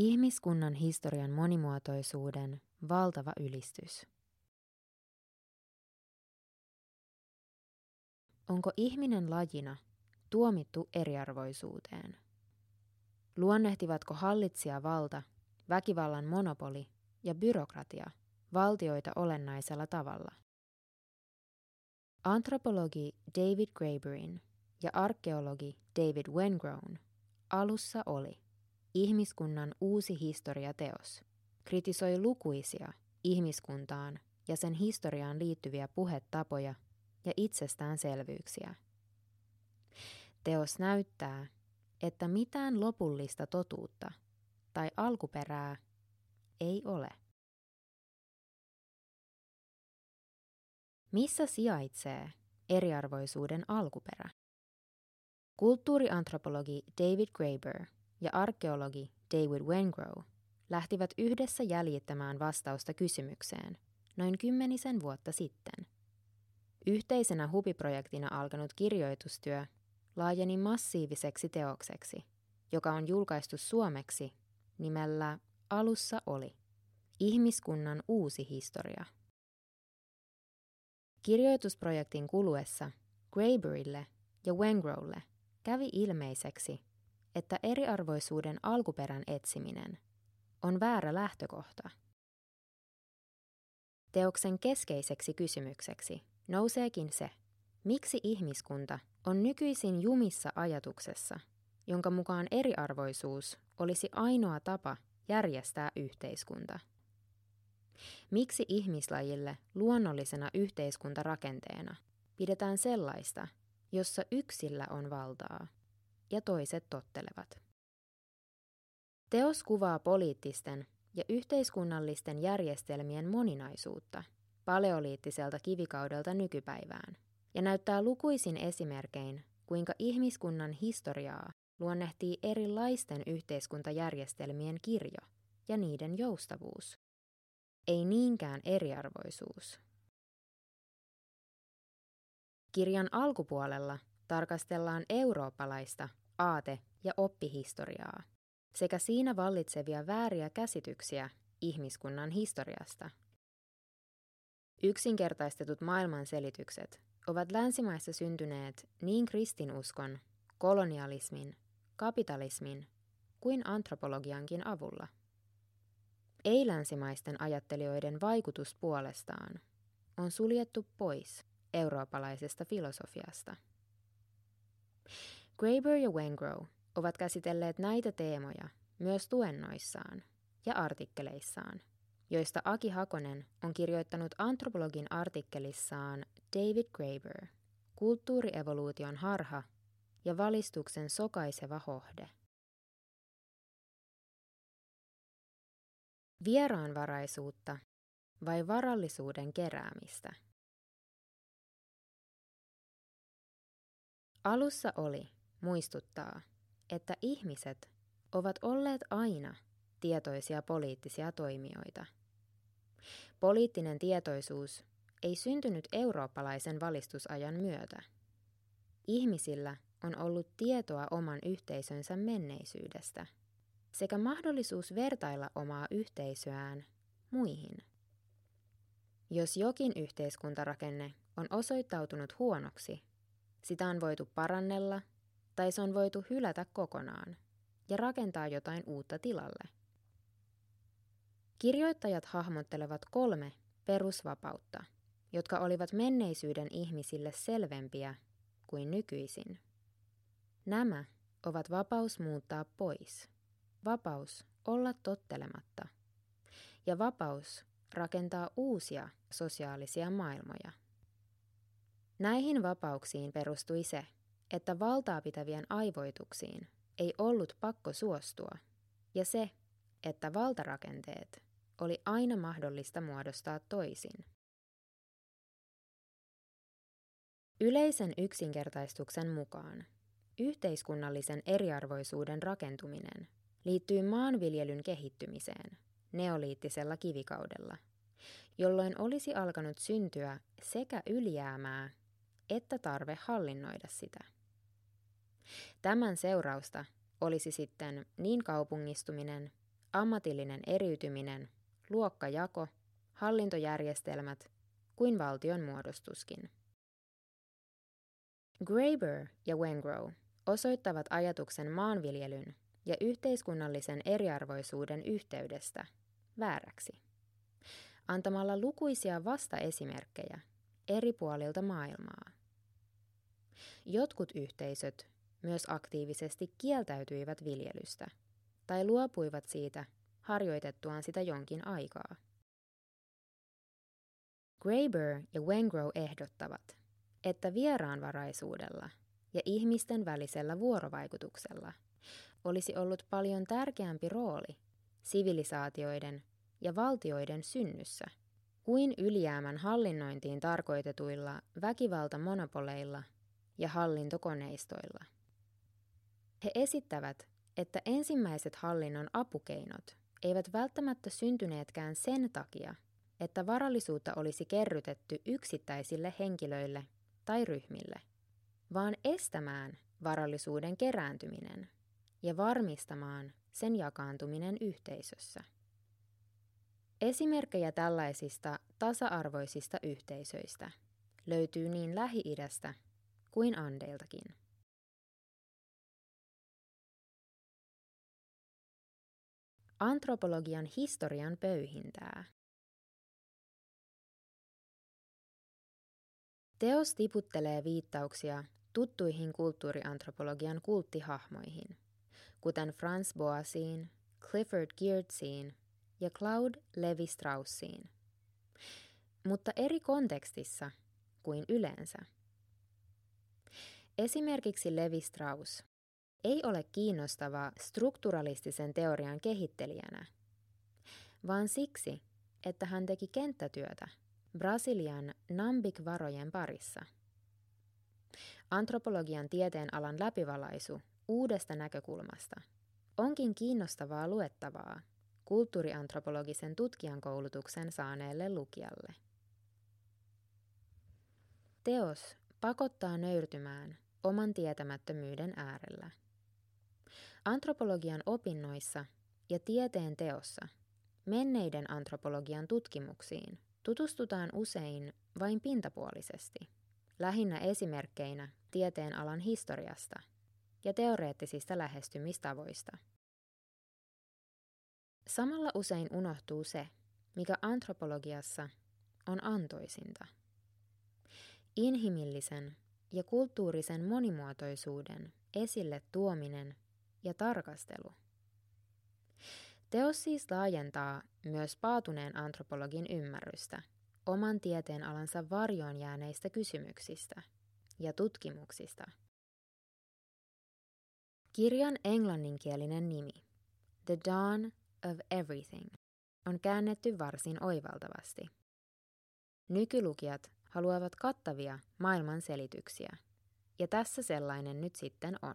Ihmiskunnan historian monimuotoisuuden valtava ylistys. Onko ihminen lajina tuomittu eriarvoisuuteen? Luonnehtivatko hallitsija valta, väkivallan monopoli ja byrokratia valtioita olennaisella tavalla? Antropologi David Graeberin ja arkeologi David Wengrown alussa oli ihmiskunnan uusi historiateos, kritisoi lukuisia ihmiskuntaan ja sen historiaan liittyviä puhetapoja ja itsestäänselvyyksiä. Teos näyttää, että mitään lopullista totuutta tai alkuperää ei ole. Missä sijaitsee eriarvoisuuden alkuperä? Kulttuuriantropologi David Graeber ja arkeologi David Wengrow lähtivät yhdessä jäljittämään vastausta kysymykseen noin kymmenisen vuotta sitten. Yhteisenä hupiprojektina alkanut kirjoitustyö laajeni massiiviseksi teokseksi, joka on julkaistu suomeksi nimellä Alussa oli. Ihmiskunnan uusi historia. Kirjoitusprojektin kuluessa Graeberille ja Wengrowlle kävi ilmeiseksi, että eriarvoisuuden alkuperän etsiminen on väärä lähtökohta. Teoksen keskeiseksi kysymykseksi nouseekin se, miksi ihmiskunta on nykyisin jumissa ajatuksessa, jonka mukaan eriarvoisuus olisi ainoa tapa järjestää yhteiskunta. Miksi ihmislajille luonnollisena yhteiskuntarakenteena pidetään sellaista, jossa yksillä on valtaa ja toiset tottelevat. Teos kuvaa poliittisten ja yhteiskunnallisten järjestelmien moninaisuutta paleoliittiselta kivikaudelta nykypäivään ja näyttää lukuisin esimerkein, kuinka ihmiskunnan historiaa luonnehtii erilaisten yhteiskuntajärjestelmien kirjo ja niiden joustavuus. Ei niinkään eriarvoisuus. Kirjan alkupuolella tarkastellaan eurooppalaista aate- ja oppihistoriaa sekä siinä vallitsevia vääriä käsityksiä ihmiskunnan historiasta. Yksinkertaistetut maailmanselitykset ovat länsimaissa syntyneet niin kristinuskon, kolonialismin, kapitalismin kuin antropologiankin avulla. Ei-länsimaisten ajattelijoiden vaikutus puolestaan on suljettu pois eurooppalaisesta filosofiasta. Graeber ja Wengrow ovat käsitelleet näitä teemoja myös tuennoissaan ja artikkeleissaan, joista Aki Hakonen on kirjoittanut antropologin artikkelissaan David Graeber, kulttuurievoluution harha ja valistuksen sokaiseva hohde. Vieraanvaraisuutta vai varallisuuden keräämistä? Alussa oli, muistuttaa, että ihmiset ovat olleet aina tietoisia poliittisia toimijoita. Poliittinen tietoisuus ei syntynyt eurooppalaisen valistusajan myötä. Ihmisillä on ollut tietoa oman yhteisönsä menneisyydestä sekä mahdollisuus vertailla omaa yhteisöään muihin. Jos jokin yhteiskuntarakenne on osoittautunut huonoksi, sitä on voitu parannella tai se on voitu hylätä kokonaan ja rakentaa jotain uutta tilalle. Kirjoittajat hahmottelevat kolme perusvapautta, jotka olivat menneisyyden ihmisille selvempiä kuin nykyisin. Nämä ovat vapaus muuttaa pois, vapaus olla tottelematta ja vapaus rakentaa uusia sosiaalisia maailmoja. Näihin vapauksiin perustui se, että valtaa pitävien aivoituksiin ei ollut pakko suostua, ja se, että valtarakenteet oli aina mahdollista muodostaa toisin. Yleisen yksinkertaistuksen mukaan yhteiskunnallisen eriarvoisuuden rakentuminen liittyy maanviljelyn kehittymiseen neoliittisella kivikaudella, jolloin olisi alkanut syntyä sekä ylijäämää että tarve hallinnoida sitä. Tämän seurausta olisi sitten niin kaupungistuminen, ammatillinen eriytyminen, luokkajako, hallintojärjestelmät kuin valtion muodostuskin. Graeber ja Wengrow osoittavat ajatuksen maanviljelyn ja yhteiskunnallisen eriarvoisuuden yhteydestä vääräksi, antamalla lukuisia vastaesimerkkejä eri puolilta maailmaa. Jotkut yhteisöt myös aktiivisesti kieltäytyivät viljelystä tai luopuivat siitä harjoitettuaan sitä jonkin aikaa. Graeber ja Wengrow ehdottavat, että vieraanvaraisuudella ja ihmisten välisellä vuorovaikutuksella olisi ollut paljon tärkeämpi rooli sivilisaatioiden ja valtioiden synnyssä kuin ylijäämän hallinnointiin tarkoitetuilla väkivaltamonopoleilla ja hallintokoneistoilla. He esittävät, että ensimmäiset hallinnon apukeinot eivät välttämättä syntyneetkään sen takia, että varallisuutta olisi kerrytetty yksittäisille henkilöille tai ryhmille, vaan estämään varallisuuden kerääntyminen ja varmistamaan sen jakaantuminen yhteisössä. Esimerkkejä tällaisista tasa-arvoisista yhteisöistä löytyy niin Lähi-idästä kuin Andeiltakin. Antropologian historian pöyhintää. Teos tiputtelee viittauksia tuttuihin kulttuuriantropologian kulttihahmoihin, kuten Franz Boasiin, Clifford Geertsiin ja Claude Levi-Straussiin, mutta eri kontekstissa kuin yleensä. Esimerkiksi Levi-Strauss ei ole kiinnostava strukturalistisen teorian kehittelijänä, vaan siksi, että hän teki kenttätyötä Brasilian Nambik-varojen parissa. Antropologian tieteen alan läpivalaisu uudesta näkökulmasta onkin kiinnostavaa luettavaa kulttuuriantropologisen tutkijan koulutuksen saaneelle lukijalle. Teos pakottaa nöyrtymään oman tietämättömyyden äärellä. Antropologian opinnoissa ja tieteen teossa menneiden antropologian tutkimuksiin tutustutaan usein vain pintapuolisesti, lähinnä esimerkkeinä tieteen alan historiasta ja teoreettisista lähestymistavoista. Samalla usein unohtuu se, mikä antropologiassa on antoisinta. Inhimillisen ja kulttuurisen monimuotoisuuden esille tuominen ja tarkastelu. Teos siis laajentaa myös paatuneen antropologin ymmärrystä oman tieteen alansa varjoon jääneistä kysymyksistä ja tutkimuksista. Kirjan englanninkielinen nimi The Dawn of Everything on käännetty varsin oivaltavasti. Nykylukijat haluavat kattavia maailman selityksiä, ja tässä sellainen nyt sitten on.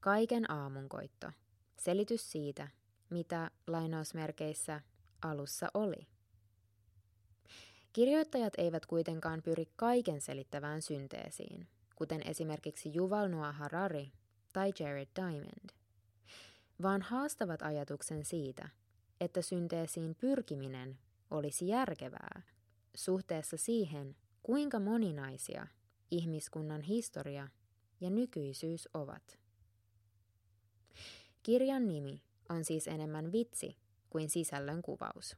Kaiken aamunkoitto, selitys siitä, mitä lainausmerkeissä alussa oli. Kirjoittajat eivät kuitenkaan pyri kaiken selittävään synteesiin, kuten esimerkiksi Yuval Noah Harari tai Jared Diamond, vaan haastavat ajatuksen siitä, että synteesiin pyrkiminen olisi järkevää suhteessa siihen, kuinka moninaisia ihmiskunnan historia ja nykyisyys ovat. Kirjan nimi on siis enemmän vitsi kuin sisällön kuvaus.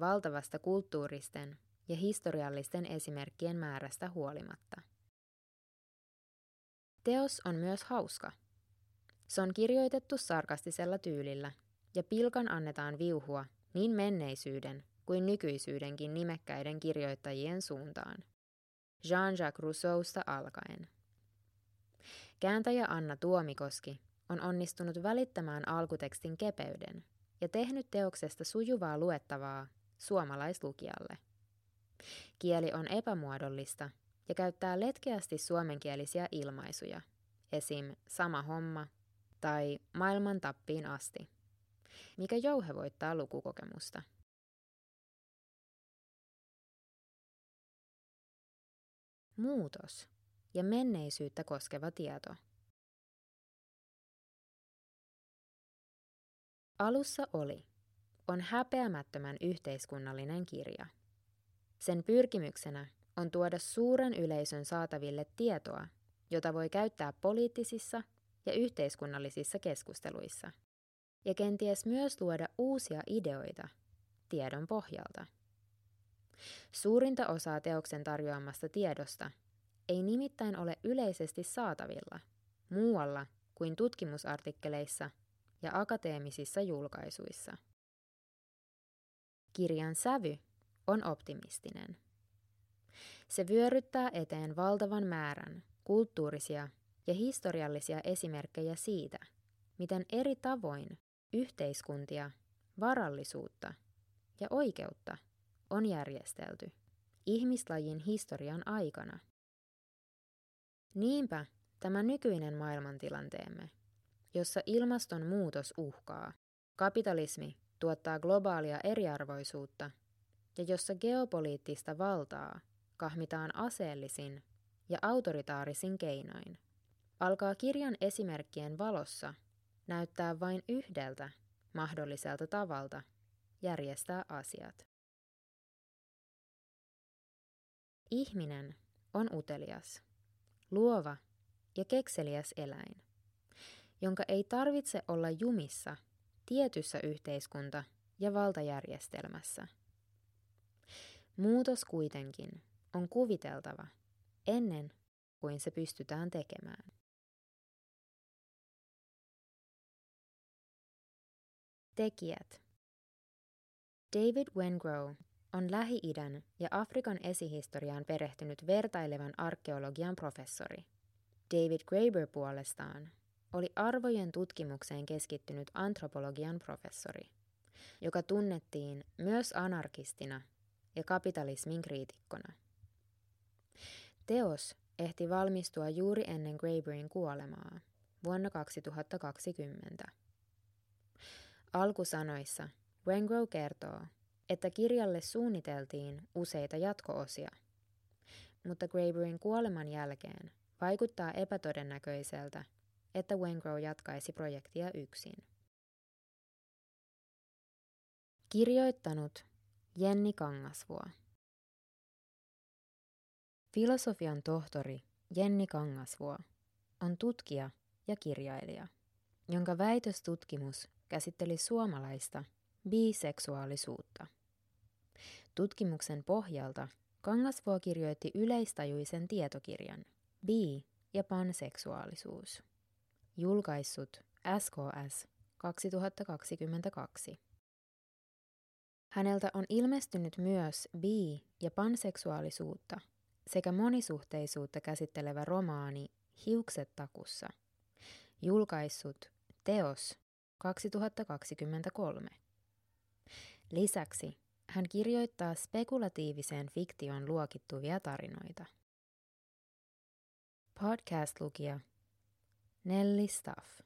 Valtavasta kulttuuristen ja historiallisten esimerkkien määrästä huolimatta. Teos on myös hauska. Se on kirjoitettu sarkastisella tyylillä, ja pilkan annetaan viuhua niin menneisyyden kuin nykyisyydenkin nimekkäiden kirjoittajien suuntaan. Jean-Jacques Rousseausta alkaen. Kääntäjä Anna Tuomikoski on onnistunut välittämään alkutekstin kepeyden ja tehnyt teoksesta sujuvaa luettavaa suomalaislukijalle. Kieli on epämuodollista ja käyttää letkeästi suomenkielisiä ilmaisuja, esim. sama homma tai maailman tappiin asti, mikä jouhevoittaa lukukokemusta. Muutos ja menneisyyttä koskeva tieto – Alussa oli on häpeämättömän yhteiskunnallinen kirja. Sen pyrkimyksenä on tuoda suuren yleisön saataville tietoa, jota voi käyttää poliittisissa ja yhteiskunnallisissa keskusteluissa, ja kenties myös luoda uusia ideoita tiedon pohjalta. Suurinta osaa teoksen tarjoamasta tiedosta ei nimittäin ole yleisesti saatavilla muualla kuin tutkimusartikkeleissa ja akateemisissa julkaisuissa. Kirjan sävy on optimistinen. Se vyöryttää eteen valtavan määrän kulttuurisia ja historiallisia esimerkkejä siitä, miten eri tavoin yhteiskuntia, varallisuutta ja oikeutta on järjestelty ihmislajin historian aikana. Niinpä tämä nykyinen maailmantilanteemme, jossa ilmastonmuutos uhkaa, kapitalismi tuottaa globaalia eriarvoisuutta ja jossa geopoliittista valtaa kahmitaan aseellisin ja autoritaarisin keinoin, alkaa kirjan esimerkkien valossa näyttää vain yhdeltä mahdolliselta tavalta järjestää asiat. Ihminen on utelias, luova ja kekseliäs eläin, jonka ei tarvitse olla jumissa tietyssä yhteiskunta- ja valtajärjestelmässä. Muutos kuitenkin on kuviteltava ennen kuin se pystytään tekemään. Tekijät David Wengrow on Lähi-idän ja Afrikan esihistoriaan perehtynyt vertailevan arkeologian professori. David Graeber puolestaan oli arvojen tutkimukseen keskittynyt antropologian professori, joka tunnettiin myös anarkistina ja kapitalismin kriitikkona. Teos ehti valmistua juuri ennen Graeberin kuolemaa vuonna 2020. Alkusanoissa Wengrow kertoo, että kirjalle suunniteltiin useita jatkoosia, mutta Graeberin kuoleman jälkeen vaikuttaa epätodennäköiseltä, että Wengrow jatkaisi projektia yksin. Kirjoittanut Jenni Kangasvuo. Filosofian tohtori Jenni Kangasvuo on tutkija ja kirjailija, jonka väitöstutkimus käsitteli suomalaista biseksuaalisuutta. Tutkimuksen pohjalta Kangasvuo kirjoitti yleistajuisen tietokirjan Bi- ja panseksuaalisuus, julkaissut SKS 2022. Häneltä on ilmestynyt myös bi- ja panseksuaalisuutta sekä monisuhteisuutta käsittelevä romaani Hiukset takussa, julkaissut Teos 2023. Lisäksi hän kirjoittaa spekulatiiviseen fiktioon luokittuvia tarinoita. Podcast-lukija Nelly Staff